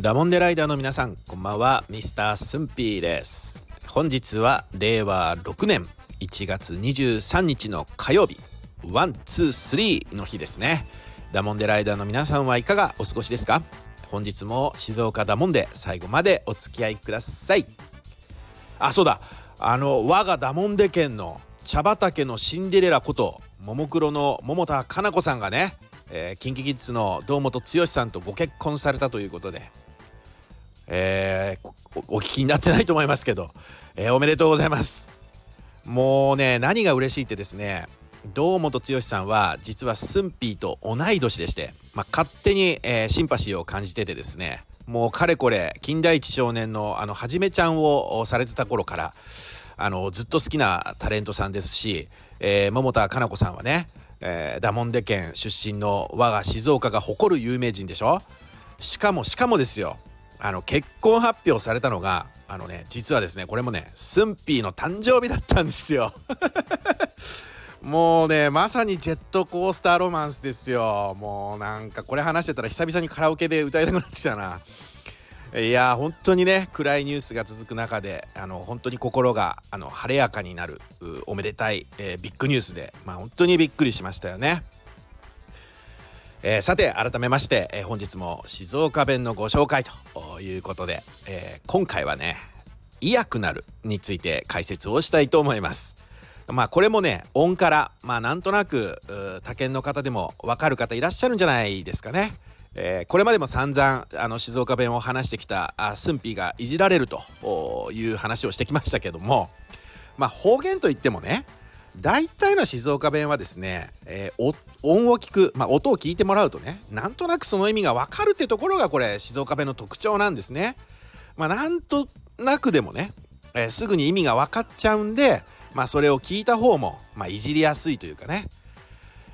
ダモンデライダーの皆さんこんばんは。ミスタースンピーです。本日は令和6年。1月23日の火曜日。 one two three の日ですね。ダモンデライダーの皆さんはいかがお過ごしですか？本日も静岡ダモンデ最後までお付き合いください。あそうだ。あの我がダモンデ県の茶畑のシンデレラことももクロの百田夏菜子さんがねえー、キンキキッズの堂本剛さんとご結婚されたということで、えー、お聞きになってないと思いますけど、えー、おめでとうございます。もうね何が嬉しいってですね堂本剛さんは実はスンピーと同い年でして、まあ、勝手に、えー、シンパシーを感じててですねもうかれこれ金田一少年のあのはじめちゃんをされてた頃からあのずっと好きなタレントさんですし、えー、桃田かな子さんはねえー、ダモンデ県出身の我が静岡が誇る有名人でしょ？しかもしかもですよ。あの結婚発表されたのがあのね実はですねこれもねスンピーの誕生日だったんですよ。もうねまさにジェットコースターロマンスですよ。もうなんかこれ話してたら久々にカラオケで歌いたくなってきたな。いや本当にね暗いニュースが続く中であの本当に心があの晴れやかになるおめでたい、えー、ビッグニュースで、まあ、本当にびっくりしましたよね。えー、さて改めまして、えー、本日も静岡弁のご紹介ということで、えー、今回はね「いやくなる」について解説をしたいと思います。まあこれもね音からまあなんとなく他県の方でも分かる方いらっしゃるんじゃないですかね。えー、これまでも散々あの静岡弁を話してきたあスンピーがいじられるという話をしてきましたけどもまあ方言といってもね大体の静岡弁はですね、えー、音を聞く、まあ、音を聞いてもらうとねなんとなくその意味がわかるってところがこれ静岡弁の特徴なんですね。まあ、なんとなくでもね、えー、すぐに意味が分かっちゃうんで、まあ、それを聞いた方も、まあ、いじりやすいというかね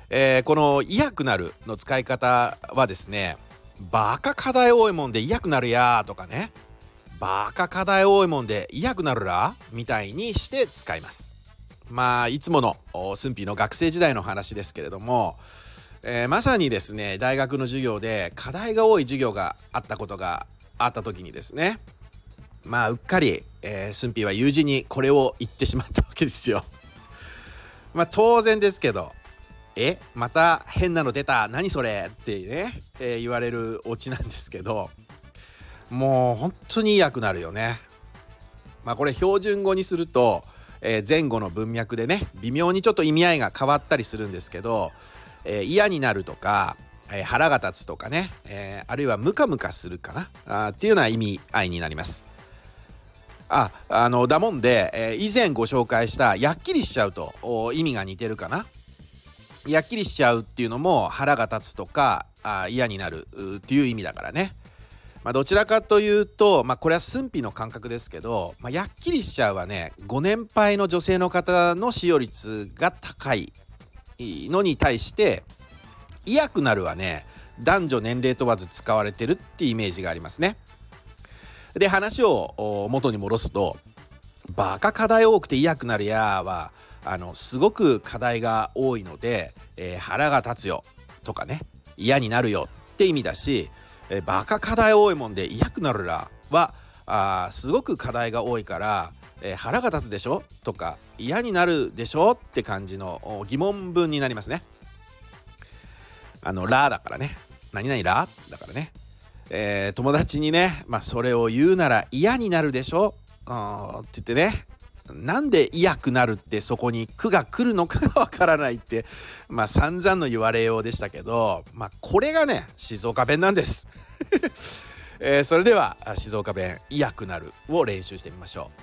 えー、この「嫌くなる」の使い方はですね「バカ課題多いもんで嫌くなるや」とかね「バカ課題多いもんで嫌くなるら」みたいにして使います。まあいつもの駿府の学生時代の話ですけれども、えー、まさにですね大学の授業で課題が多い授業があったことがあった時にですねまあうっかり、えー、駿府は友人にこれを言ってしまったわけですよ。まあ当然ですけどえまた変なの出た何それってね、えー、言われるオチなんですけどもう本当に嫌くなるよね。まあこれ標準語にすると、えー、前後の文脈でね微妙にちょっと意味合いが変わったりするんですけど、えー、嫌になるとか、え腹が立つとかね、えあるいはムカムカするかな？あっていうような意味合いになります。ああのだもんで、え以前ご紹介したやっきりしちゃうと意味が似てるかな？やっきりしちゃうっていうのも腹が立つとかあ嫌になるっていう意味だからね。まあ、どちらかというと、まあ、これは寸否の感覚ですけど、まあ、やっきりしちゃうはねご年配の女性の方の使用率が高いのに対して嫌くなるはね男女年齢問わず使われてるってイメージがありますね。で話を元に戻すと「バカ課題多くて嫌くなるや」はあのすごく課題が多いので、えー、腹が立つよとかね嫌になるよって意味だし、え、バカ課題多いもんで嫌くなるらはあすごく課題が多いから、えー、腹が立つでしょ？とか嫌になるでしょ？って感じの疑問文になりますね。あの「ら」だからね「何々ら」だからね、えー、友達にね、まあ、それを言うなら嫌になるでしょ？って言ってね。なんで嫌くなるってそこに苦が来るのかがわからないってまあ散々の言われようでしたけどまあこれがね静岡弁なんです。えー、それでは静岡弁「嫌くなる」を練習してみましょう。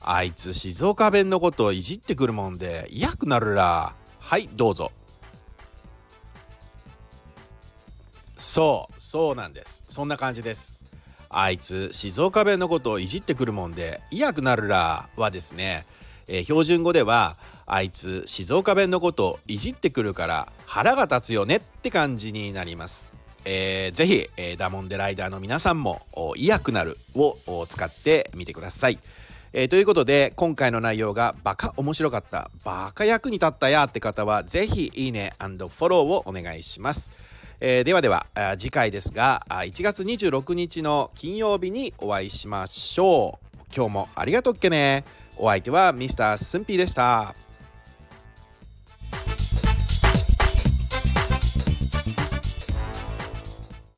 あいつ静岡弁のことをいじってくるもんで嫌くなるら。はいどうぞ。そうそうなんです。そんな感じです。あいつ静岡弁のことをいじってくるもんで嫌くなるらはですね、えー、標準語ではあいつ静岡弁のことをいじってくるから腹が立つよねって感じになります。えー、ぜひ、えー、ダモンデライダーの皆さんも「嫌くなる」を使ってみてください。えー、ということで今回の内容がバカ面白かったバカ役に立ったやって方はぜひいいねフォローをお願いします。えー、ではでは次回ですが1月26日の金曜日にお会いしましょう。今日もありがとうっけね。お相手はミスタースンピーでした。